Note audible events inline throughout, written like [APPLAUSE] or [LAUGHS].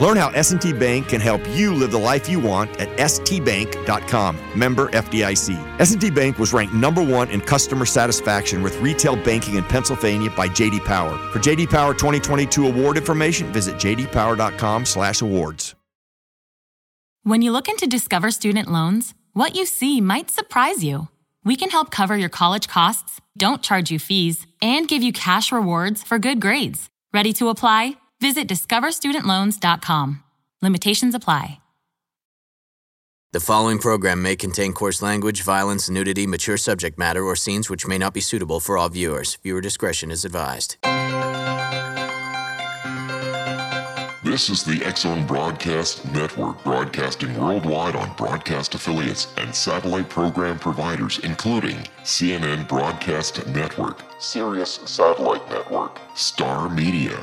Learn how S&T Bank can help you live the life you want at stbank.com. Member FDIC. S&T Bank was ranked number 1 in customer satisfaction with retail banking in Pennsylvania by JD Power. For JD Power 2022 award information, visit jdpower.com/awards. When you look into Discover Student Loans, what you see might surprise you. We can help cover your college costs, don't charge you fees, and give you cash rewards for good grades. Ready to apply? Visit discoverstudentloans.com. Limitations apply. The following program may contain coarse language, violence, nudity, mature subject matter, or scenes which may not be suitable for all viewers. Viewer discretion is advised. This is the X Zone Broadcast Network, broadcasting worldwide on broadcast affiliates and satellite program providers, including CNN Broadcast Network, Sirius Satellite Network, Star Media,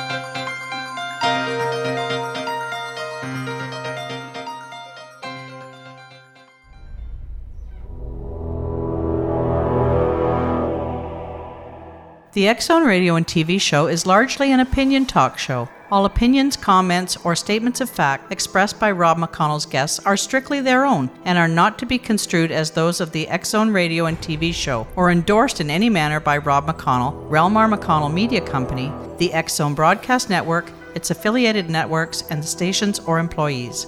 The X Zone Radio and TV show is largely an opinion talk show. All opinions, comments, or statements of fact expressed by Rob McConnell's guests are strictly their own and are not to be construed as those of the X Zone Radio and TV show or endorsed in any manner by Rob McConnell, Relmar McConnell Media Company, the X Zone Broadcast Network, its affiliated networks, and the stations or employees.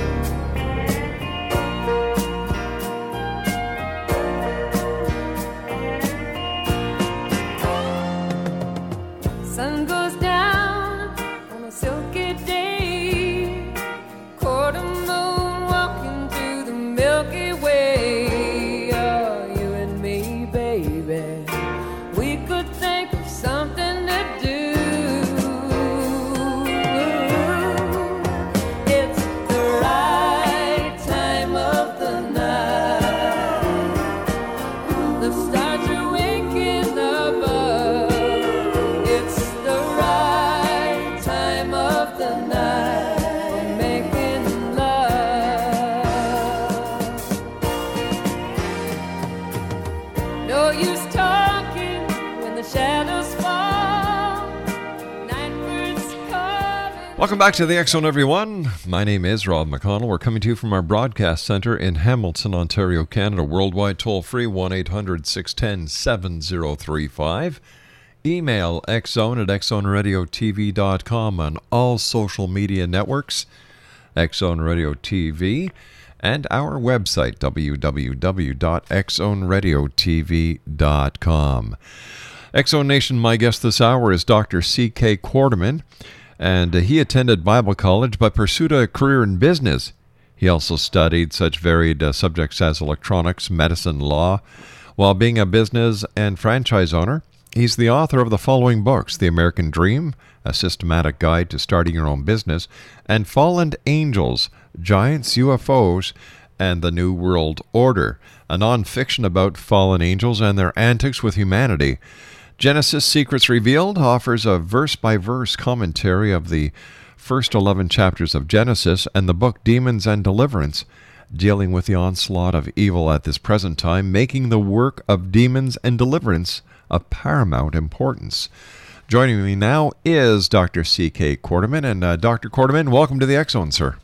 Welcome back to the Zone, everyone. My name is Rob McConnell. We're coming to you from our broadcast center in Hamilton, Ontario, Canada. Worldwide toll free 1 800 610 7035. Email xzone at xzoneradiotv.com on all social media networks, Xzone Radio TV, and our website, www.xzoneradiotv.com. Exo Nation, my guest this hour is Dr. C.K. Quarterman, and uh, he attended Bible college but pursued a career in business. He also studied such varied uh, subjects as electronics, medicine, law. While being a business and franchise owner, he's the author of the following books The American Dream, A Systematic Guide to Starting Your Own Business, and Fallen Angels, Giants, UFOs, and the New World Order, a nonfiction about fallen angels and their antics with humanity. Genesis Secrets Revealed offers a verse by verse commentary of the first 11 chapters of Genesis and the book Demons and Deliverance, dealing with the onslaught of evil at this present time, making the work of demons and deliverance of paramount importance. Joining me now is Dr. C.K. Quarterman. And uh, Dr. Quarterman, welcome to the Zone, sir.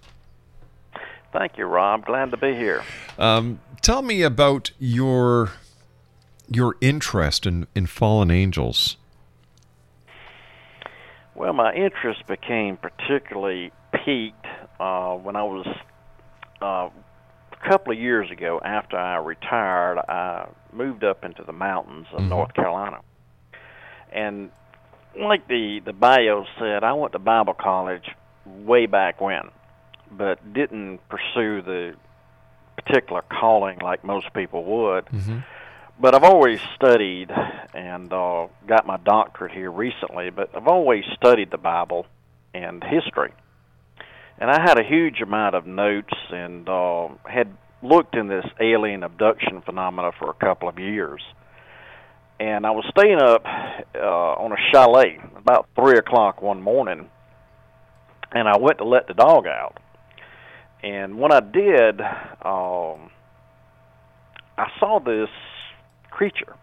Thank you, Rob. Glad to be here. Um, tell me about your your interest in, in fallen angels. Well, my interest became particularly peaked uh, when I was uh, a couple of years ago after I retired, I moved up into the mountains of Mhm. North Carolina. And like the the bio said, I went to Bible college way back when, but didn't pursue the particular calling like most people would. Mhm. But I've always studied and uh, got my doctorate here recently. But I've always studied the Bible and history, and I had a huge amount of notes and uh, had looked in this alien abduction phenomena for a couple of years. And I was staying up uh, on a chalet about three o'clock one morning, and I went to let the dog out. And when I did, um, I saw this creature.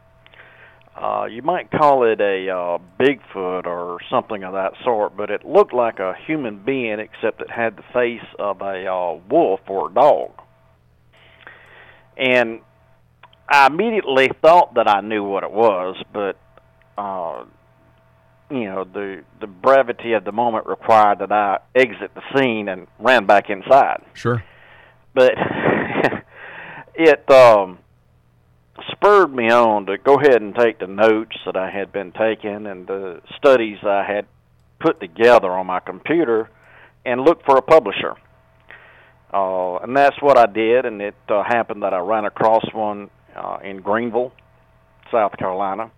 Uh, you might call it a uh, Bigfoot or something of that sort, but it looked like a human being, except it had the face of a uh, wolf or a dog. And I immediately thought that I knew what it was, but uh, you know the the brevity of the moment required that I exit the scene and ran back inside Sure. but [LAUGHS] it um spurred me on to go ahead and take the notes that I had been taking and the studies I had put together on my computer and look for a publisher. Uh, and that's what I did, and it uh, happened that I ran across one uh, in Greenville, South Carolina.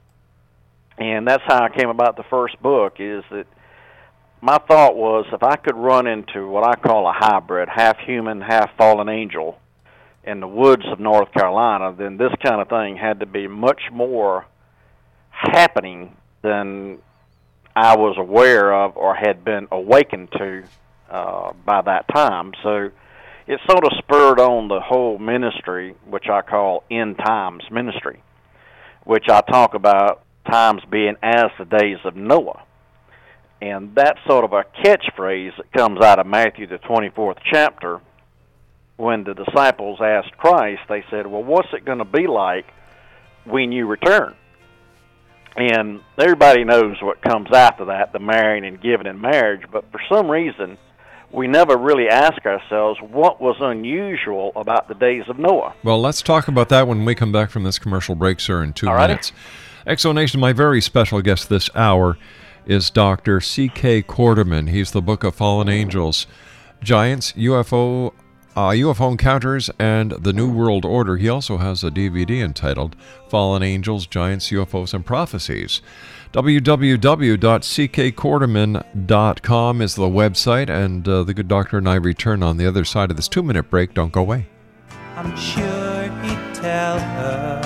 And that's how I came about the first book. Is that my thought was if I could run into what I call a hybrid, half human, half fallen angel, in the woods of North Carolina, then this kind of thing had to be much more happening than I was aware of or had been awakened to uh, by that time. So it sort of spurred on the whole ministry, which I call end times ministry, which I talk about times being as the days of Noah. And that's sort of a catchphrase that comes out of Matthew, the 24th chapter. When the disciples asked Christ, they said, Well, what's it going to be like when you return? And everybody knows what comes after that the marrying and giving in marriage. But for some reason, we never really ask ourselves what was unusual about the days of Noah. Well, let's talk about that when we come back from this commercial break, sir, in two All righty. minutes. Exonation, my very special guest this hour is Dr. C.K. Quarterman. He's the Book of Fallen Angels, Giants, UFO, uh, UFO Encounters, and the New World Order. He also has a DVD entitled Fallen Angels, Giants, UFOs, and Prophecies. www.ckquarterman.com is the website, and uh, the good doctor and I return on the other side of this two minute break. Don't go away. I'm sure he'd tell her.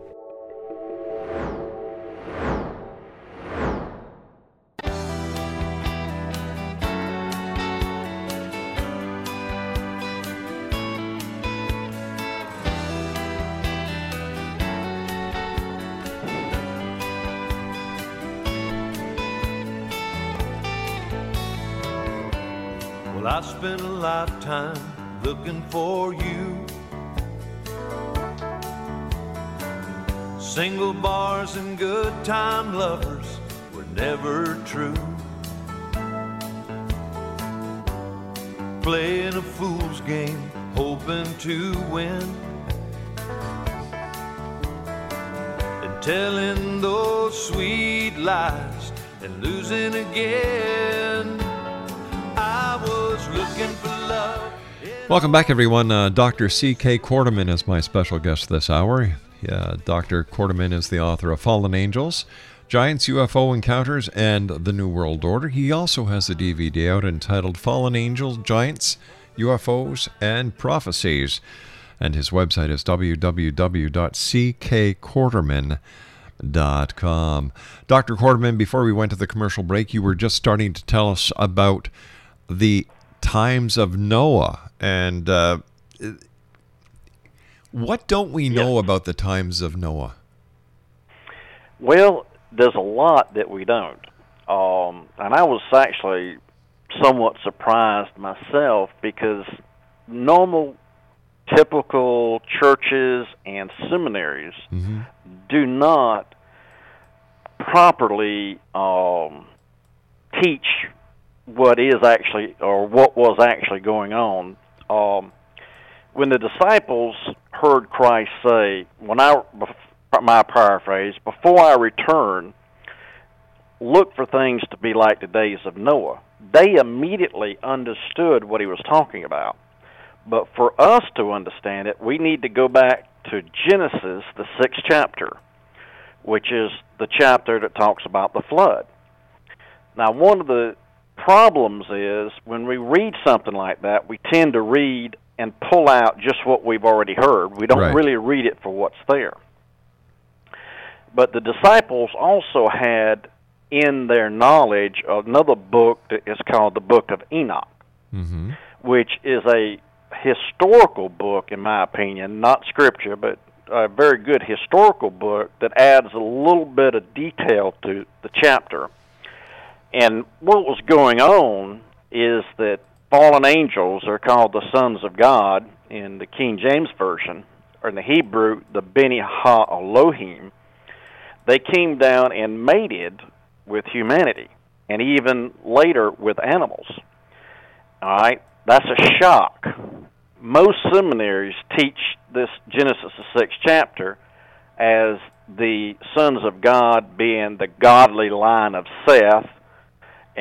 Spent a lifetime looking for you. Single bars and good time lovers were never true. Playing a fool's game, hoping to win. And telling those sweet lies and losing again. Welcome back, everyone. Uh, Dr. C.K. Quarterman is my special guest this hour. Yeah, Dr. Quarterman is the author of Fallen Angels, Giants, UFO Encounters, and The New World Order. He also has a DVD out entitled Fallen Angels, Giants, UFOs, and Prophecies. And his website is www.ckquarterman.com. Dr. Quarterman, before we went to the commercial break, you were just starting to tell us about the times of Noah. And uh, what don't we know about the times of Noah? Well, there's a lot that we don't. Um, and I was actually somewhat surprised myself because normal, typical churches and seminaries Mm-hmm. do not properly um, teach what is actually or what was actually going on. Um, when the disciples heard Christ say, "When I," my paraphrase, "Before I return, look for things to be like the days of Noah," they immediately understood what he was talking about. But for us to understand it, we need to go back to Genesis, the sixth chapter, which is the chapter that talks about the flood. Now, one of the problems is when we read something like that, we tend to read and pull out just what we've already heard. We don't Right. really read it for what's there. But the disciples also had in their knowledge another book that is called the Book of Enoch Mm-hmm. which is a historical book, in my opinion, not scripture, but a very good historical book that adds a little bit of detail to the chapter. And what was going on is that fallen angels are called the sons of God in the King James Version, or in the Hebrew, the Beni Ha Elohim. They came down and mated with humanity, and even later with animals. All right, that's a shock. Most seminaries teach this Genesis the sixth chapter as the sons of God being the godly line of Seth,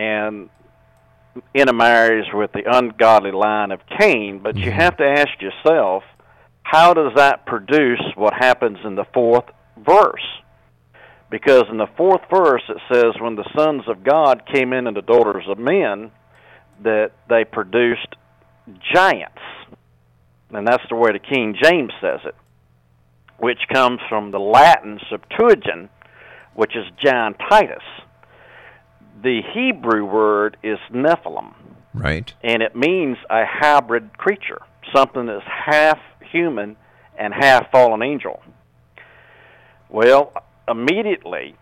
and intermarries with the ungodly line of Cain. But you mm-hmm. have to ask yourself, how does that produce what happens in the fourth verse? Because in the fourth verse it says, when the sons of God came in and the daughters of men, that they produced giants. And that's the way the King James says it, which comes from the Latin Septuagint, which is giantitis. The Hebrew word is Nephilim, Right. and it means a hybrid creature, something that's half human and half fallen angel. Well, immediately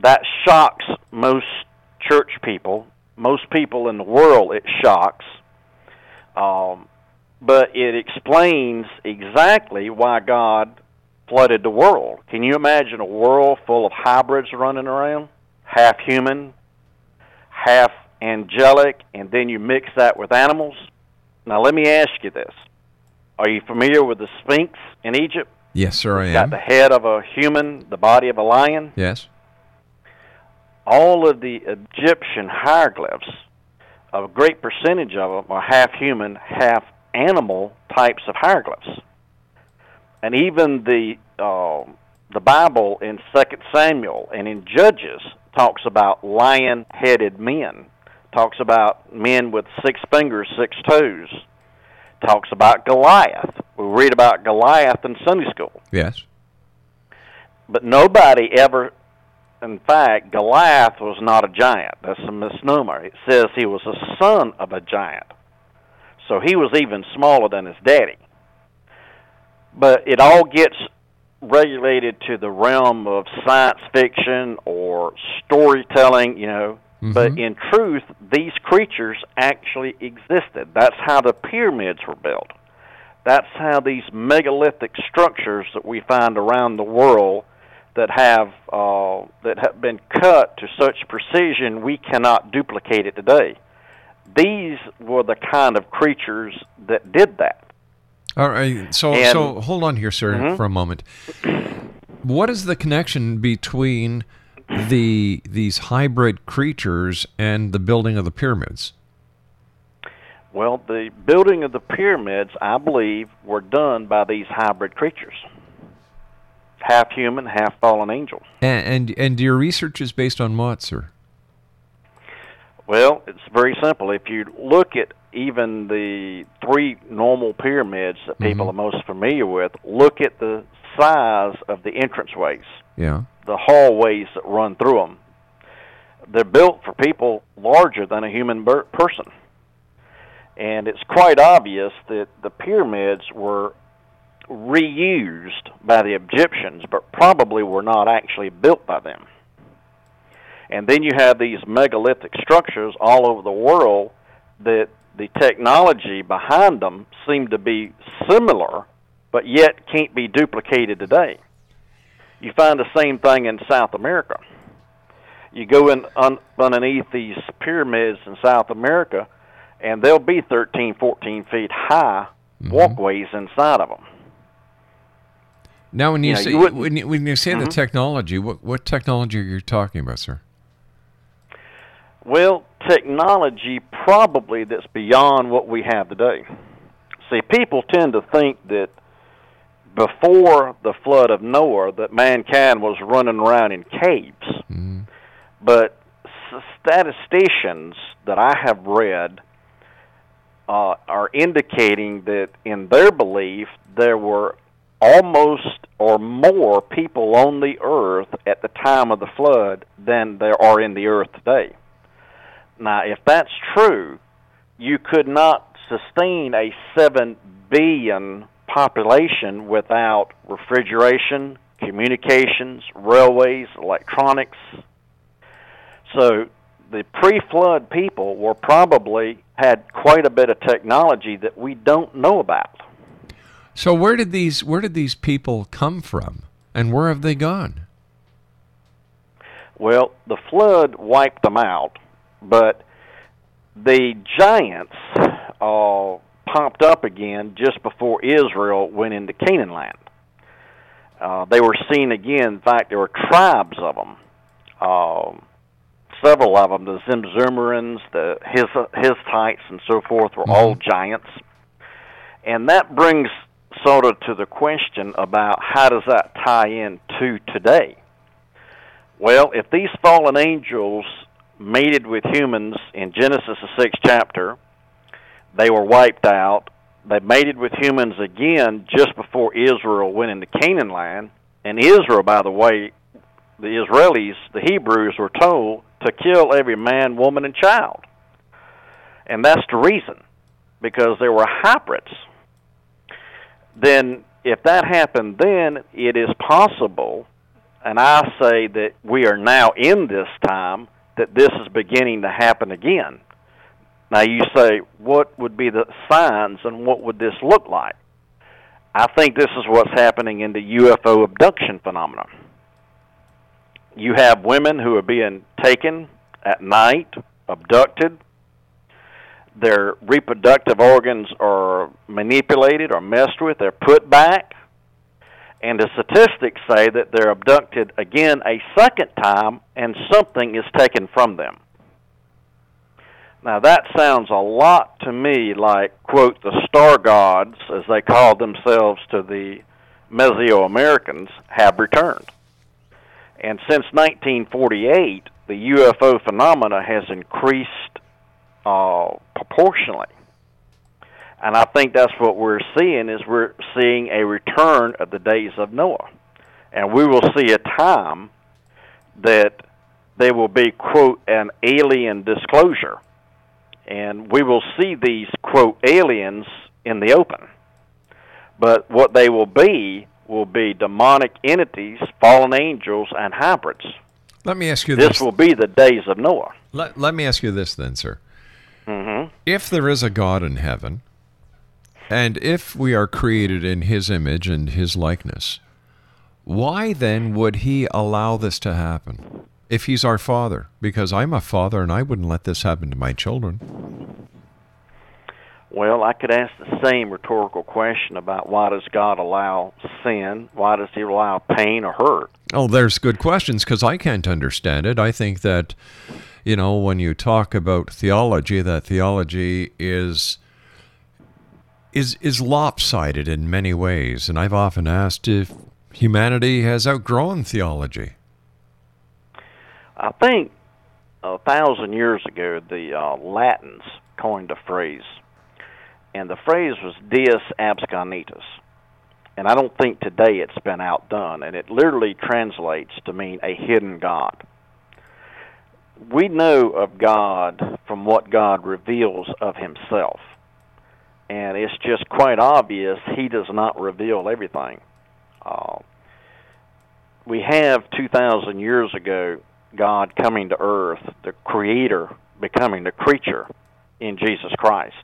that shocks most church people, most people in the world. It shocks, um, but it explains exactly why God flooded the world. Can you imagine a world full of hybrids running around, half human, half angelic, and then you mix that with animals? Now, let me ask you this: Are you familiar with the Sphinx in Egypt? Yes, sir, I am. Got the head of a human, the body of a lion. Yes. All of the Egyptian hieroglyphs, a great percentage of them are half human, half animal types of hieroglyphs. And even the uh, the Bible in Second Samuel and in Judges talks about lion-headed men. Talks about men with six fingers, six toes. Talks about Goliath. We read about Goliath in Sunday school. Yes. But nobody ever, in fact, Goliath was not a giant. That's a misnomer. It says he was a son of a giant. So he was even smaller than his daddy. But it all gets regulated to the realm of science fiction or storytelling, you know. But in truth, these creatures actually existed. That's how the pyramids were built. That's how these megalithic structures that we find around the world that have uh, that have been cut to such precision we cannot duplicate it today. These were the kind of creatures that did that. All right. So, And- so hold on here, sir, Mhm. for a moment. What is the connection between the these hybrid creatures and the building of the pyramids? Well, the building of the pyramids, I believe, were done by these hybrid creatures. Half human, half fallen angel. And and, and your research is based on what, sir? Well, it's very simple. If you look at even the three normal pyramids that people Mhm. are most familiar with, look at the size of the entranceways, Yeah. the hallways that run through them. They're built for people larger than a human ber- person. And it's quite obvious that the pyramids were reused by the Egyptians, but probably were not actually built by them. And then you have these megalithic structures all over the world that the technology behind them seem to be similar, but yet can't be duplicated today. You find the same thing in South America. You go in un, underneath these pyramids in South America, and they'll be 13, 14 feet high walkways inside of them. Now, when you, You know, say you when you, when you say the Mhm. technology, what what technology are you talking about, sir? Well, technology probably that's beyond what we have today. See, people tend to think that before the flood of Noah that mankind was running around in caves. But s- statisticians that I have read uh, are indicating that in their belief there were almost or more people on the earth at the time of the flood than there are in the earth today. Now, if that's true, you could not sustain a 7 billion population without refrigeration, communications, railways, electronics. So the pre-flood people were probably had quite a bit of technology that we don't know about. So where did these where did these people come from, and where have they gone? Well, the flood wiped them out, but the giants uh, popped up again just before Israel went into Canaan land. Uh, they were seen again. In fact, there were tribes of them. Um, several of them, the Zimzumerians, the Hittites, and so forth, were all giants. And that brings sort of to the question about how does that tie in to today? Well, if these fallen angels mated with humans in Genesis the sixth chapter, they were wiped out. They mated with humans again just before Israel went into Canaan land. And Israel, by the way, the Israelis, the Hebrews, were told to kill every man, woman, and child. And that's the reason, because there were hybrids. Then, if that happened then, it is possible, and I say that we are now in this time, that this is beginning to happen again. Now, you say, what would be the signs and what would this look like? I think this is what's happening in the UFO abduction phenomenon. You have women who are being taken at night, abducted. Their reproductive organs are manipulated or messed with. They're put back. And the statistics say that they're abducted again a second time and something is taken from them. Now that sounds a lot to me like, quote, the star gods, as they called themselves to the Mesoamericans, have returned. And since 1948, the UFO phenomena has increased uh, proportionally. And I think that's what we're seeing is we're seeing a return of the days of Noah. And we will see a time that there will be, quote, an alien disclosure. And we will see these, quote, aliens in the open. But what they will be will be demonic entities, fallen angels, and hybrids. Let me ask you This this. will be the days of Noah. Let, let me ask you this then, sir. Mm-hmm. If there is a God in heaven, and if we are created in his image and his likeness, why then would he allow this to happen? If he's our father, because I'm a father and I wouldn't let this happen to my children. Well, I could ask the same rhetorical question about why does God allow sin? Why does He allow pain or hurt? Oh, there's good questions because I can't understand it. I think that, you know, when you talk about theology, that theology is is is lopsided in many ways, and I've often asked if humanity has outgrown theology. I think a thousand years ago, the uh, Latins coined a phrase, and the phrase was "Deus absconditus." And I don't think today it's been outdone, and it literally translates to mean a hidden God. We know of God from what God reveals of Himself, and it's just quite obvious He does not reveal everything. Uh, we have 2,000 years ago God coming to earth, the creator becoming the creature in Jesus Christ.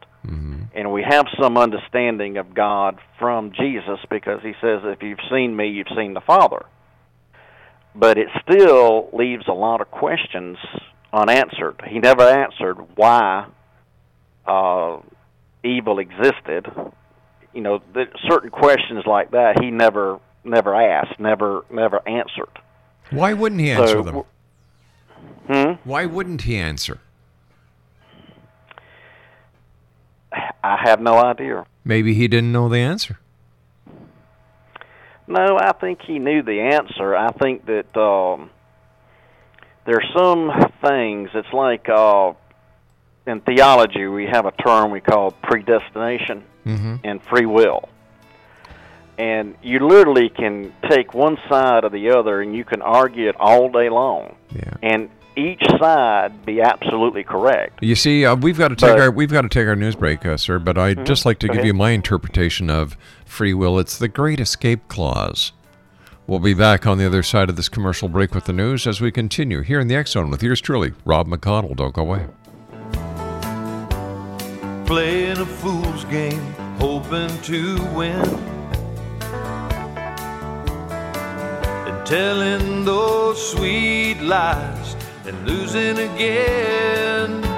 And we have some understanding of God from Jesus because he says, If you've seen me, you've seen the Father. But it still leaves a lot of questions unanswered. He never answered why uh, evil existed. You know, the, certain questions like that he never never asked, never never answered. Why wouldn't he So, answer them? Hmm? Why wouldn't he answer? I have no idea. Maybe he didn't know the answer. No, I think he knew the answer. I think that um, there's some things. It's like uh, in theology, we have a term we call predestination Mm-hmm. and free will. And you literally can take one side or the other, and you can argue it all day long. Yeah. And each side be absolutely correct. You see, uh, we've got to take But- our we've got to take our news break, uh, sir. But I'd just like to give ahead. you my interpretation of free will. It's the great escape clause. We'll be back on the other side of this commercial break with the news as we continue here in the X Zone with yours truly, Rob McConnell. Don't go away. Playing a fool's game, hoping to win. And telling those sweet lies and losing again.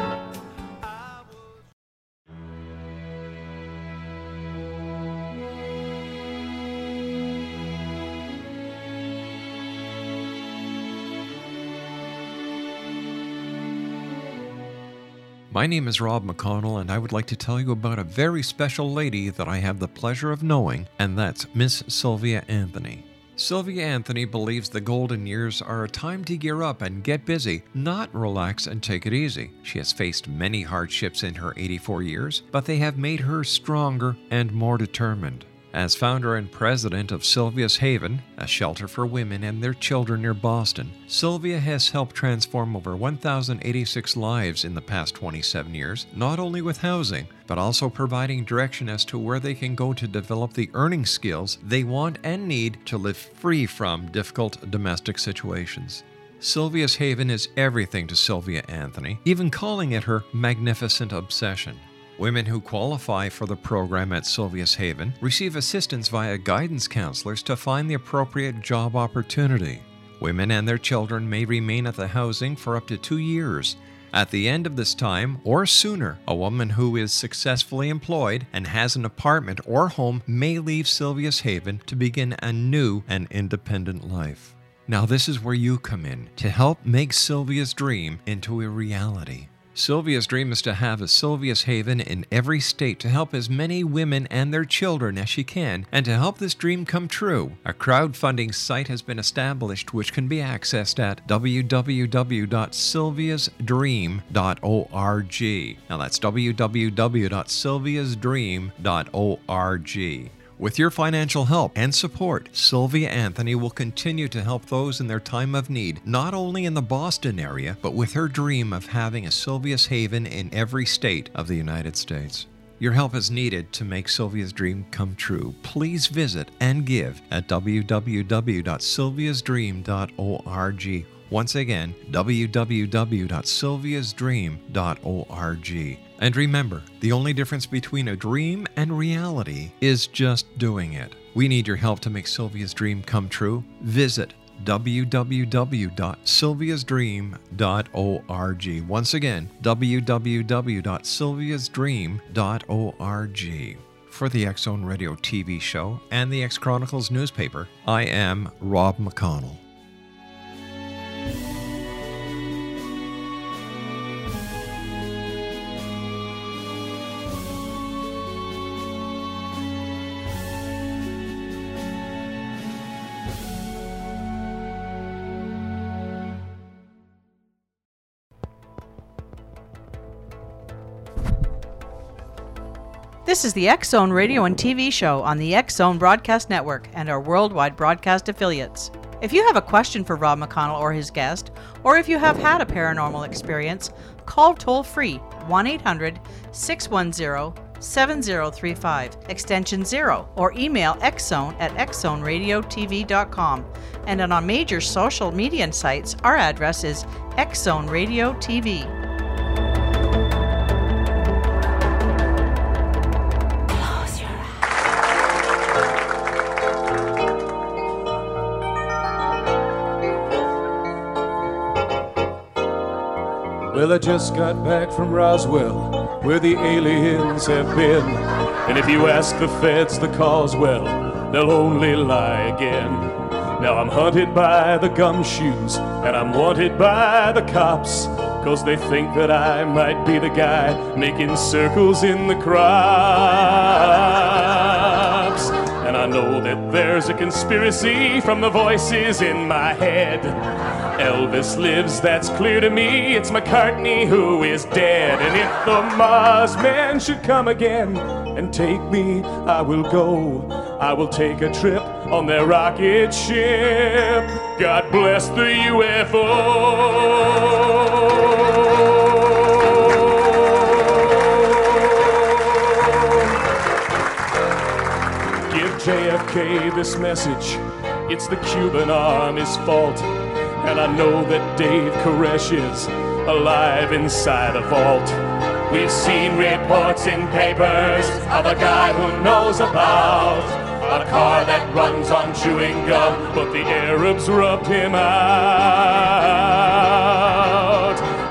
My name is Rob McConnell, and I would like to tell you about a very special lady that I have the pleasure of knowing, and that's Miss Sylvia Anthony. Sylvia Anthony believes the golden years are a time to gear up and get busy, not relax and take it easy. She has faced many hardships in her 84 years, but they have made her stronger and more determined. As founder and president of Sylvia's Haven, a shelter for women and their children near Boston, Sylvia has helped transform over 1,086 lives in the past 27 years, not only with housing, but also providing direction as to where they can go to develop the earning skills they want and need to live free from difficult domestic situations. Sylvia's Haven is everything to Sylvia Anthony, even calling it her magnificent obsession. Women who qualify for the program at Sylvia's Haven receive assistance via guidance counselors to find the appropriate job opportunity. Women and their children may remain at the housing for up to two years. At the end of this time, or sooner, a woman who is successfully employed and has an apartment or home may leave Sylvia's Haven to begin a new and independent life. Now, this is where you come in to help make Sylvia's dream into a reality. Sylvia's dream is to have a Sylvia's Haven in every state to help as many women and their children as she can, and to help this dream come true. A crowdfunding site has been established which can be accessed at www.sylviasdream.org. Now that's www.sylviasdream.org. With your financial help and support, Sylvia Anthony will continue to help those in their time of need, not only in the Boston area, but with her dream of having a Sylvia's Haven in every state of the United States. Your help is needed to make Sylvia's dream come true. Please visit and give at www.sylviasdream.org. Once again, www.sylviasdream.org. And remember, the only difference between a dream and reality is just doing it. We need your help to make Sylvia's dream come true. Visit www.sylviasdream.org. Once again, www.sylviasdream.org. For the Zone Radio TV show and the X Chronicles newspaper, I am Rob McConnell. This is the X Zone Radio and TV show on the X Zone Broadcast Network and our worldwide broadcast affiliates. If you have a question for Rob McConnell or his guest, or if you have had a paranormal experience, call toll free 1 800 610 7035, extension 0, or email xzone at xzoneradiotv.com. And on our major social media sites, our address is xzone Well, I just got back from Roswell, where the aliens have been. And if you ask the feds the cause, well, they'll only lie again. Now I'm hunted by the gumshoes, and I'm wanted by the cops. Cause they think that I might be the guy making circles in the crops. And I know that there's a conspiracy from the voices in my head. Elvis lives, that's clear to me. It's McCartney who is dead. And if the Mars man should come again and take me, I will go. I will take a trip on their rocket ship. God bless the UFO. Give JFK this message. It's the Cuban army's fault. And I know that Dave Koresh is alive inside a vault. We've seen reports in papers of a guy who knows about a car that runs on chewing gum, but the Arabs rubbed him out.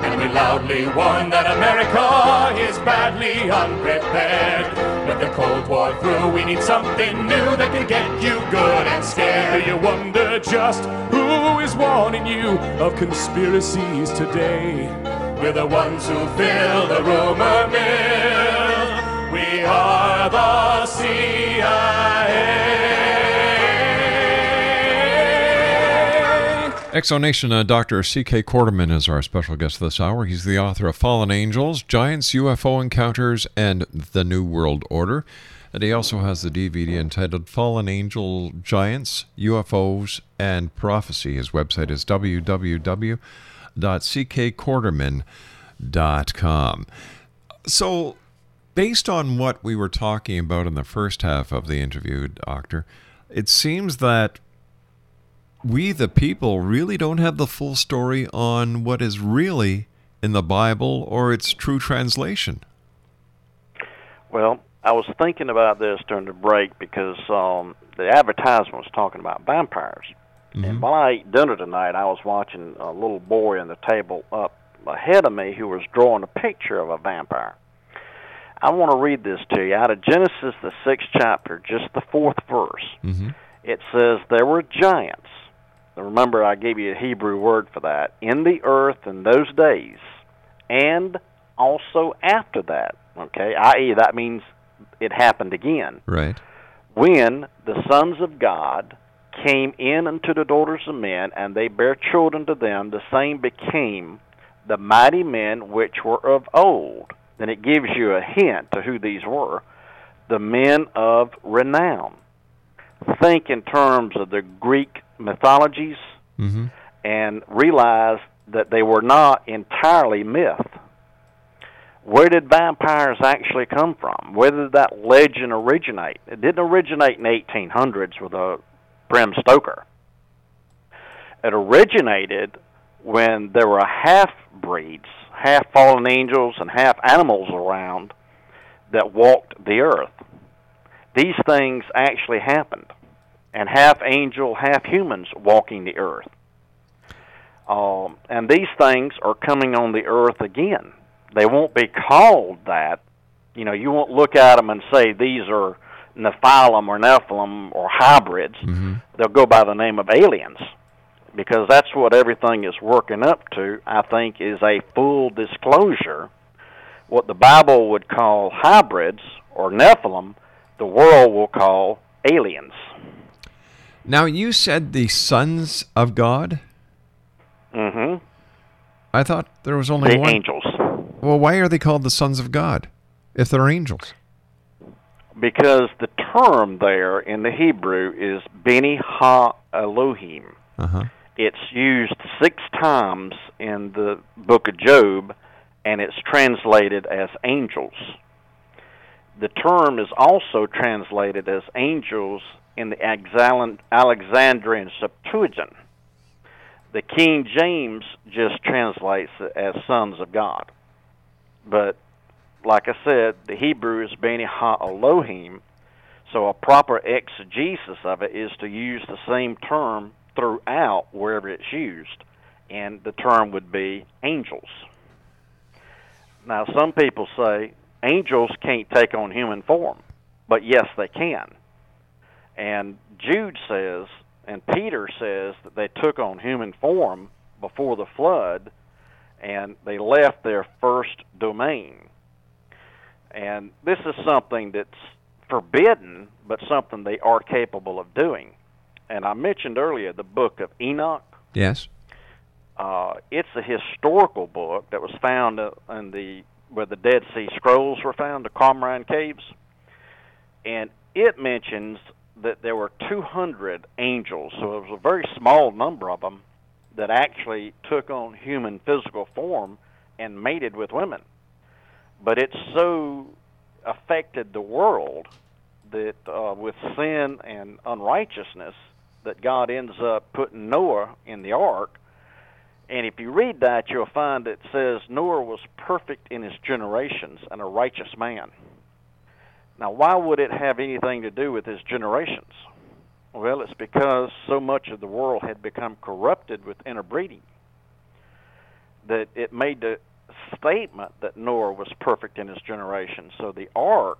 And we loudly warn that America is badly unprepared. The Cold War through, we need something new that can get you good and scared. You wonder just who is warning you of conspiracies today? We're the ones who fill the rumor mill. We are the CIA. Exonation uh, Dr. C.K. Quarterman is our special guest this hour. He's the author of Fallen Angels, Giants, UFO Encounters, and The New World Order. And he also has the DVD entitled Fallen Angel Giants, UFOs, and Prophecy. His website is www.ckquarterman.com. So, based on what we were talking about in the first half of the interview, Doctor, it seems that we, the people, really don't have the full story on what is really in the Bible or its true translation. Well, I was thinking about this during the break because um, the advertisement was talking about vampires. And while I ate dinner tonight, I was watching a little boy on the table up ahead of me who was drawing a picture of a vampire. I want to read this to you out of Genesis, the sixth chapter, just the fourth verse. Mm-hmm. It says, There were giants. Remember, I gave you a Hebrew word for that. In the earth in those days, and also after that. Okay, i.e., that means it happened again. Right. When the sons of God came in unto the daughters of men, and they bare children to them, the same became the mighty men which were of old. Then it gives you a hint to who these were the men of renown. Think in terms of the Greek mythologies Mm-hmm. and realize that they were not entirely myth. Where did vampires actually come from? Where did that legend originate? It didn't originate in the 1800s with a Bram Stoker. It originated when there were half breeds, half fallen angels and half animals around that walked the earth. These things actually happened, and half angel, half humans walking the earth. Um, and these things are coming on the earth again. They won't be called that. You know, you won't look at them and say these are Nephilim or Nephilim or hybrids. They'll go by the name of aliens because that's what everything is working up to, I think, is a full disclosure. What the Bible would call hybrids or Nephilim, the world will call aliens. Now, you said the sons of God? Mm-hmm. I thought there was only The one. angels. Well, why are they called the sons of God if they're angels? Because the term there in the Hebrew is Beni Ha Elohim. Uh huh. It's used six times in the book of Job, and it's translated as angels. The term is also translated as angels in the Alexandrian Septuagint. The King James just translates it as sons of God. But like I said, the Hebrew is Beni Ha Elohim, so a proper exegesis of it is to use the same term throughout wherever it's used, and the term would be angels. Now, some people say angels can't take on human form, but yes, they can. And Jude says, and Peter says that they took on human form before the flood, and they left their first domain. And this is something that's forbidden, but something they are capable of doing. And I mentioned earlier the book of Enoch. Yes. Uh, it's a historical book that was found in the where the Dead Sea Scrolls were found, the Qumran caves, and it mentions that there were 200 angels. So it was a very small number of them that actually took on human physical form and mated with women. But it so affected the world that uh, with sin and unrighteousness that God ends up putting Noah in the ark. And if you read that, you'll find it says Noah was perfect in his generations and a righteous man. Now, why would it have anything to do with his generations? Well, it's because so much of the world had become corrupted with interbreeding that it made the statement that Noah was perfect in his generation. So the ark,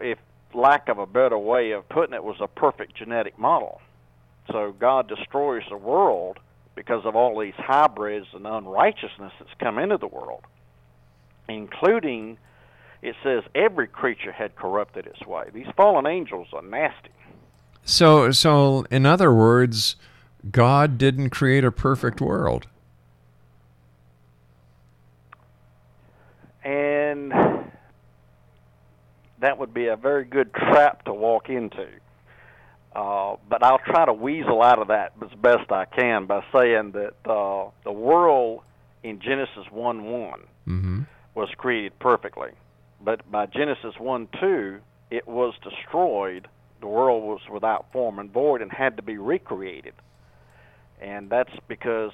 if lack of a better way of putting it, was a perfect genetic model. So God destroys the world because of all these hybrids and unrighteousness that's come into the world, including it says every creature had corrupted its way. These fallen angels are nasty. So, so in other words, God didn't create a perfect world. And that would be a very good trap to walk into. Uh, but I'll try to weasel out of that as best I can by saying that uh, the world in Genesis 1 one Mm-hmm. was created perfectly. But by Genesis 1 2, it was destroyed. The world was without form and void and had to be recreated. And that's because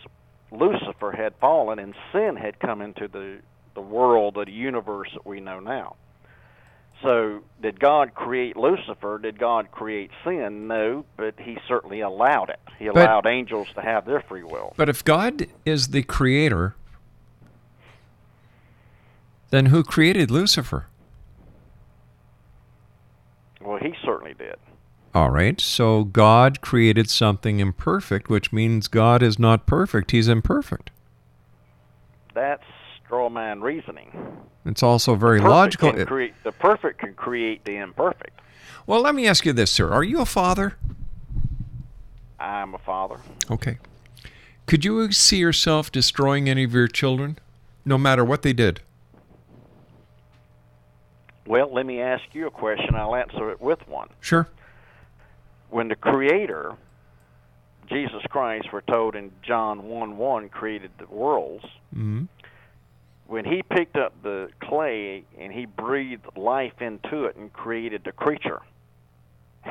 Lucifer had fallen and sin had come into the, the world, the universe that we know now. So, did God create Lucifer? Did God create sin? No, but He certainly allowed it. He But- allowed angels to have their free will. But if God is the creator, then who created Lucifer? Well, He certainly did. All right, so God created something imperfect, which means God is not perfect, he's imperfect. That's straw man reasoning. It's also very Perfect logical. Create, the perfect can create the imperfect. Well, let me ask you this, sir. Are you a father? I'm a father. Okay. Could you see yourself destroying any of your children, no matter what they did? Well, let me ask you a question. I'll answer it with one. Sure. When the Creator, Jesus Christ, we're told in John 1 1, created the worlds, hmm when he picked up the clay and he breathed life into it and created the creature,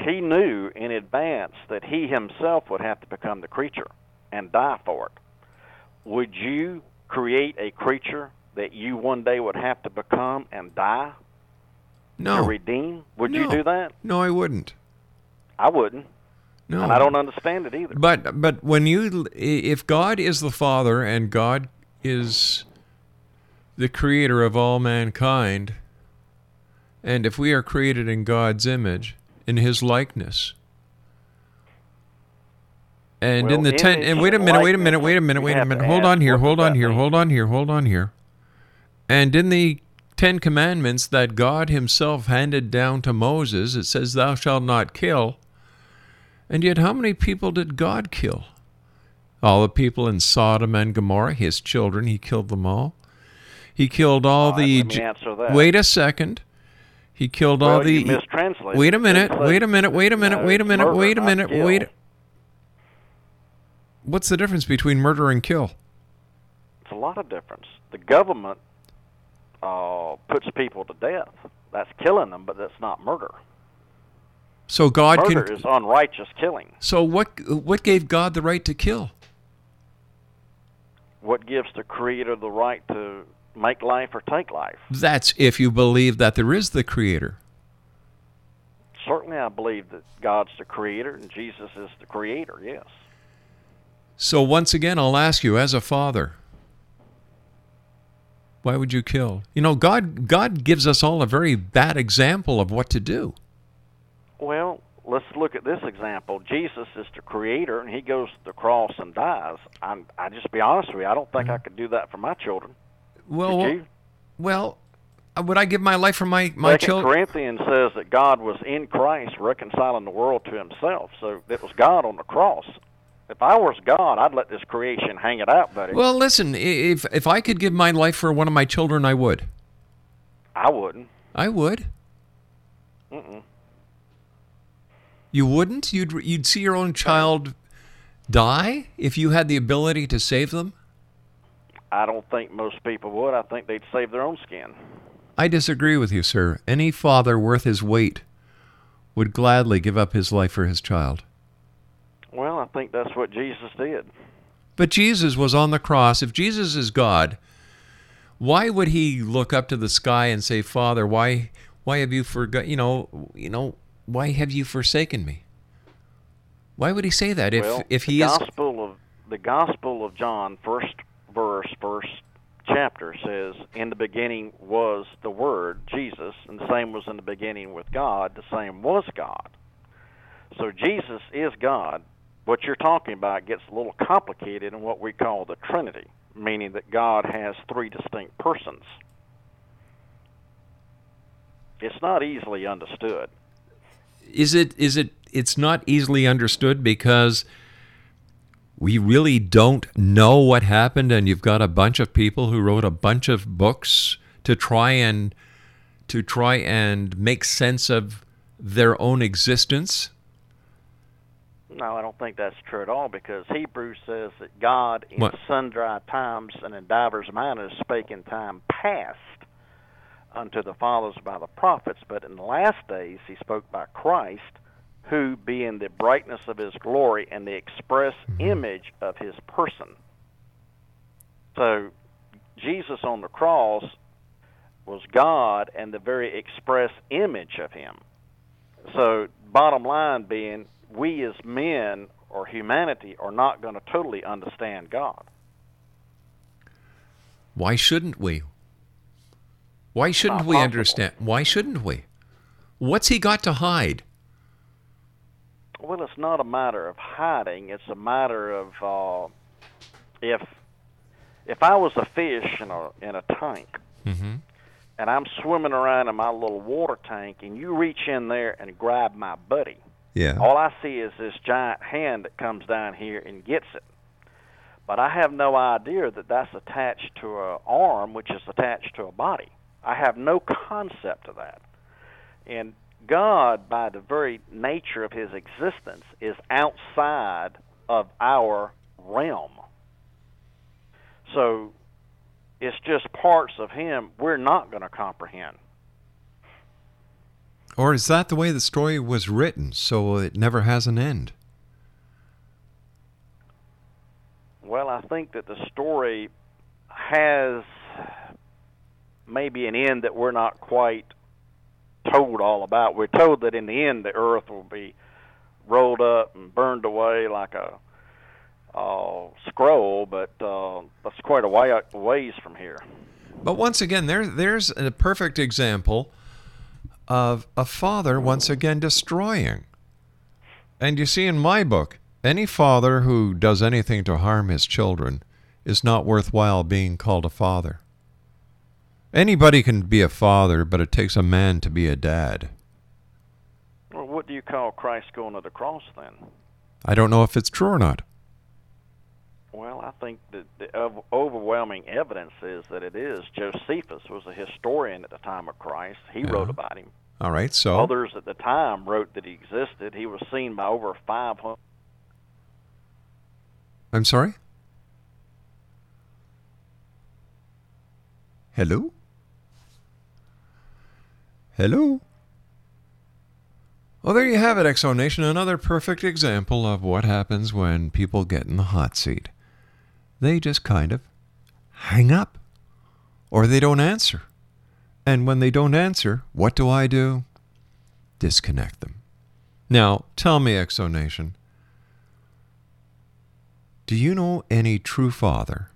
he knew in advance that he himself would have to become the creature and die for it. Would you create a creature that you one day would have to become and die No. to redeem? Would you do that? No, I wouldn't. I wouldn't. No. And I don't understand it either. But but when you if God is the Father and God is the creator of all mankind, and if we are created in God's image, in his likeness, and in the ten and wait a minute, wait a minute, wait a minute, wait a minute, hold on here, hold on here, hold on here, hold on here. And in the Ten Commandments that God Himself handed down to Moses, it says, Thou shalt not kill. And yet, how many people did God kill? All the people in Sodom and Gomorrah, his children, he killed them all. He killed all right, the. let me answer that. Wait a second. He killed all the. mistranslated Wait a minute. Wait a minute. Wait a minute. No, wait a minute. murder, wait a minute. kill. Wait. What's the difference between murder and kill? It's a lot of difference. The government uh, puts people to death. That's killing them, but that's not murder. So God murder can. is unrighteous killing. So what? What gave God the right to kill? What gives the Creator the right to make life or take life? That's if you believe that there is the Creator. Certainly, I believe that God's the Creator and Jesus is the Creator. Yes. So once again, I'll ask you, as a father, why would you kill? You know, God. God gives us all a very bad example of what to do. Well, let's look at this example. Jesus is the Creator, and He goes to the cross and dies. I'm, I just be honest with you. I don't think mm-hmm. I could do that for my children. Well, well, uh, would I give my life for my my children? Corinthians says that God was in Christ reconciling the world to Himself. So it was God on the cross. If I was God, I'd let this creation hang it out, buddy. Well, listen, if if I could give my life for one of my children, I would. I wouldn't. I would. Mm-mm. You wouldn't? You'd you'd see your own child die if you had the ability to save them? I don't think most people would. I think they'd save their own skin. I disagree with you, sir. Any father worth his weight would gladly give up his life for his child. Well, I think that's what Jesus did. But Jesus was on the cross. If Jesus is God, why would he look up to the sky and say, "Father, why why have you forgot, you know, you know, why have you forsaken me?" Why would he say that if well, if the he is gospel of the Gospel of John, first verse, first chapter says, "In the beginning was the Word, Jesus, and the same was in the beginning with God. The same was God." So Jesus is God. What you're talking about gets a little complicated in what we call the Trinity, meaning that God has three distinct persons. It's not easily understood. is it is it it's not easily understood because we really don't know what happened and you've got a bunch of people who wrote a bunch of books to try and to try and make sense of their own existence? No, I don't think that's true at all because Hebrews says that God in What? sundry times and in divers manners spake in time past unto the fathers by the prophets, but in the last days he spoke by Christ, who being the brightness of his glory and the express mm-hmm. image of his person. So Jesus on the cross was God and the very express image of him. So, bottom line being, we as men or humanity are not going to totally understand God. Why shouldn't we? Why shouldn't we understand? Why shouldn't we? What's he got to hide? Well, it's not a matter of hiding. It's a matter of uh, if if I was a fish in a in a tank Mm-hmm. and I'm swimming around in my little water tank, and you reach in there and grab my buddy. Yeah. All I see is this giant hand that comes down here and gets it. But I have no idea that that's attached to a arm, which is attached to a body. I have no concept of that. And God, by the very nature of His existence, is outside of our realm. So it's just parts of Him we're not going to comprehend. Or is that the way the story was written, so it never has an end? Well, I think that the story has maybe an end that we're not quite told all about. We're told that in the end the earth will be rolled up and burned away like a uh, scroll, but uh, that's quite a way, ways from here. But once again, there there's a perfect example of a father once again destroying. And you see in my book, any father who does anything to harm his children is not worthwhile being called a father. Anybody can be a father, but it takes a man to be a dad. Well, what do you call Christ going to the cross then? I don't know if it's true or not. Well, I think that the overwhelming evidence is that it is. Josephus was a historian at the time of Christ. He wrote about him. All right, so Others at the time wrote that he existed. He was seen by over 500. I'm sorry? Hello? Hello? Well, there you have it, X Zone Nation. Another perfect example of what happens when people get in the hot seat. They just kind of hang up, or they don't answer. And when they don't answer, what do I do? Disconnect them. Now, tell me, X Zone Nation, do you know any true father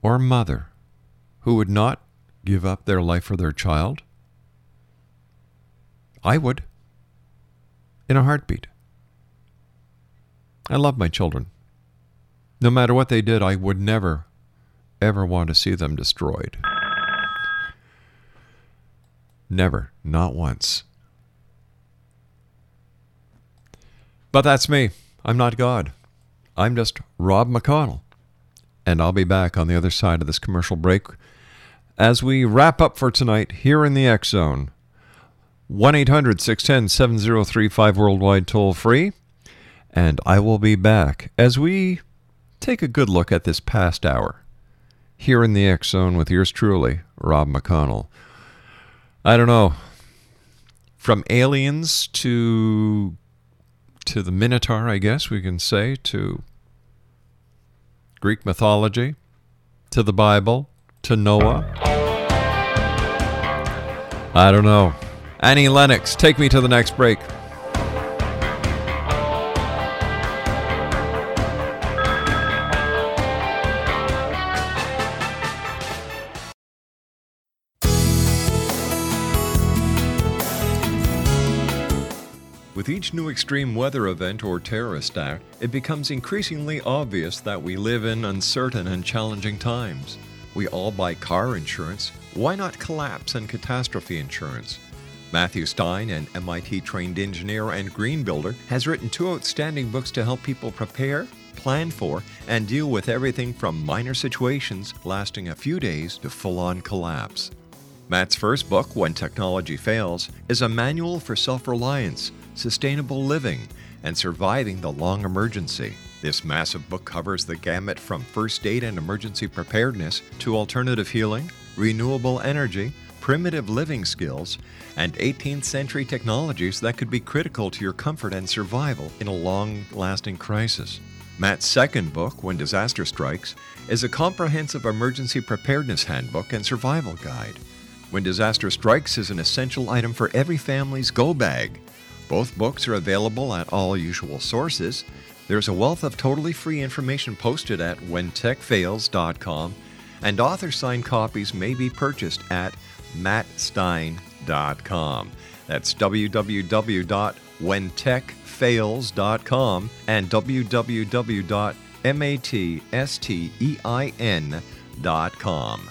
or mother who would not give up their life for their child? I would. In a heartbeat. I love my children. No matter what they did, I would never, ever want to see them destroyed. Never. Not once. But that's me. I'm not God. I'm just Rob McConnell. And I'll be back on the other side of this commercial break as we wrap up for tonight here in the X Zone. 1 800 610 7035 worldwide toll free. And I will be back as we take a good look at this past hour here in the X Zone with yours truly, Rob McConnell. I don't know. From aliens to to the Minotaur, I guess we can say, to Greek mythology, to the Bible, to Noah. I don't know. Annie Lennox, take me to the next break. With each new extreme weather event or terrorist act, it becomes increasingly obvious that we live in uncertain and challenging times. We all buy car insurance. Why not collapse and catastrophe insurance? Matthew Stein, an MIT trained engineer and green builder, has written two outstanding books to help people prepare, plan for, and deal with everything from minor situations lasting a few days to full on collapse. Matt's first book, When Technology Fails, is a manual for self reliance, sustainable living, and surviving the long emergency. This massive book covers the gamut from first aid and emergency preparedness to alternative healing, renewable energy, primitive living skills, and 18th century technologies that could be critical to your comfort and survival in a long lasting crisis. Matt's second book, When Disaster Strikes, is a comprehensive emergency preparedness handbook and survival guide. When Disaster Strikes is an essential item for every family's go bag. Both books are available at all usual sources. There's a wealth of totally free information posted at whentechfails.com, and author signed copies may be purchased at mattstein.com. That's www.whentechfails.com and www.mattstein.com.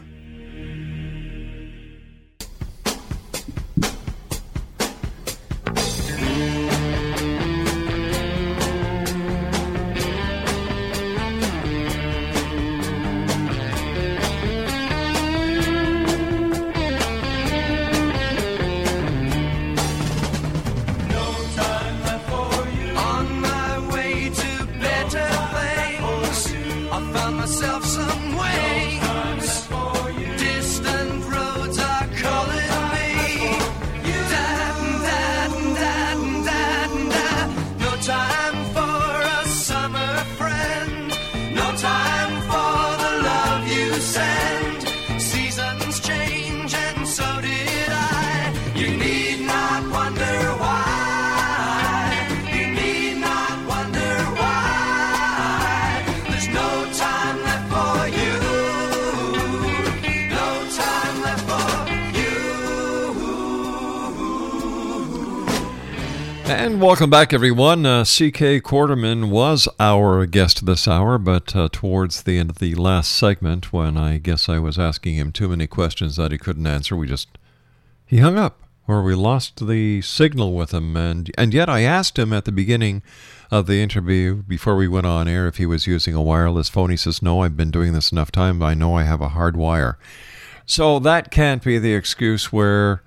And welcome back, everyone. Uh, C.K. Quarterman was our guest this hour, but uh, towards the end of the last segment, when I guess I was asking him too many questions that he couldn't answer, we just he hung up, or we lost the signal with him. And and yet I asked him at the beginning of the interview before we went on air if he was using a wireless phone. He says, "No, I've been doing this enough time. I know I have a hard wire." So that can't be the excuse where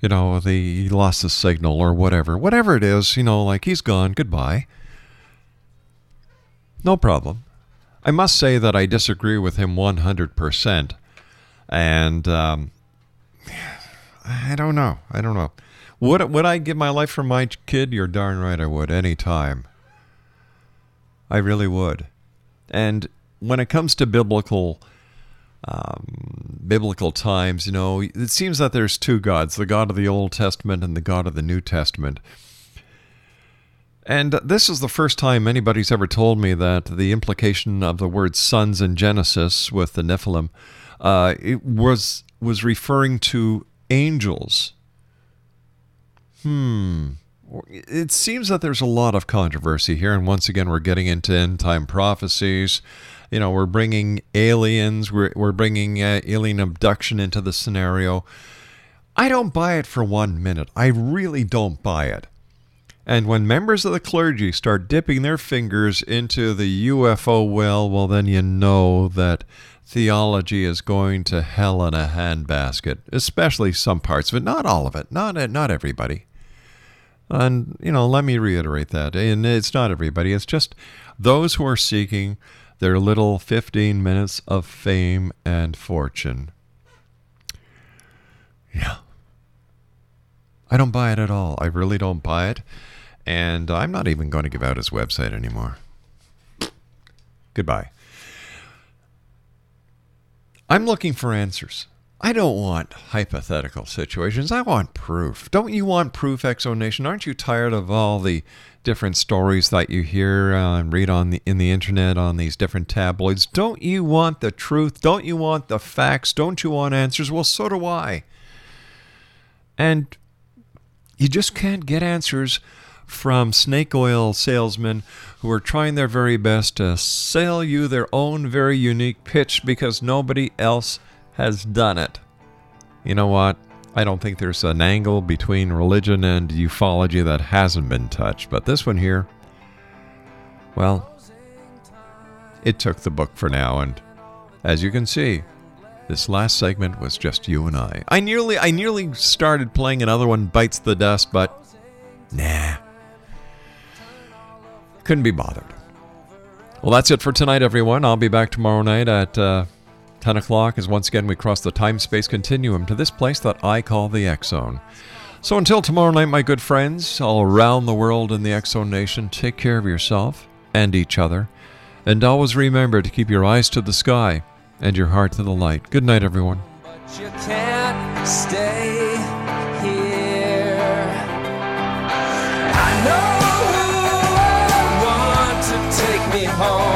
you know, the he lost the signal or whatever. Whatever it is, you know, like he's gone, goodbye. No problem. I must say that I disagree with him 100%. And um, I don't know. I don't know. Would, would I give my life for my kid? You're darn right I would, any time. I really would. And when it comes to biblical um, biblical times, you know, it seems that there's two gods the God of the Old Testament and the God of the New Testament. And this is the first time anybody's ever told me that the implication of the word sons in Genesis with the Nephilim uh, it was was referring to angels. Hmm. It seems that there's a lot of controversy here, and once again, we're getting into end time prophecies. You know, we're bringing aliens, we're, we're bringing uh, alien abduction into the scenario. I don't buy it for one minute. I really don't buy it. And when members of the clergy start dipping their fingers into the UFO well, well, then you know that theology is going to hell in a handbasket, especially some parts of it, not all of it, not not everybody. And, you know, let me reiterate that. And it's not everybody, it's just those who are seeking their little 15 minutes of fame and fortune. Yeah. I don't buy it at all. I really don't buy it. And I'm not even going to give out his website anymore. Goodbye. I'm looking for answers. I don't want hypothetical situations. I want proof. Don't you want proof, X Zone Nation? Aren't you tired of all the different stories that you hear uh, and read on the in the internet on these different tabloids? Don't you want the truth? Don't you want the facts? Don't you want answers? Well, so do I. And you just can't get answers from snake oil salesmen who are trying their very best to sell you their own very unique pitch because nobody else has done it. You know what? I don't think there's an angle between religion and ufology that hasn't been touched, but this one here, well, it took the book for now, and as you can see, this last segment was just you and I. I nearly I nearly started playing another one bites the dust, but nah. Couldn't be bothered. Well, that's it for tonight, everyone. I'll be back tomorrow night at uh, 10 o'clock as once again we cross the time space continuum to this place that I call the X Zone. So until tomorrow night, my good friends, all around the world in the X Zone Nation, take care of yourself and each other. And always remember to keep your eyes to the sky and your heart to the light. Good night, everyone. You can't stay here. I know who I want to take me home.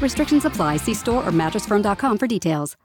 Restrictions apply. See store or mattressfirm.com for details.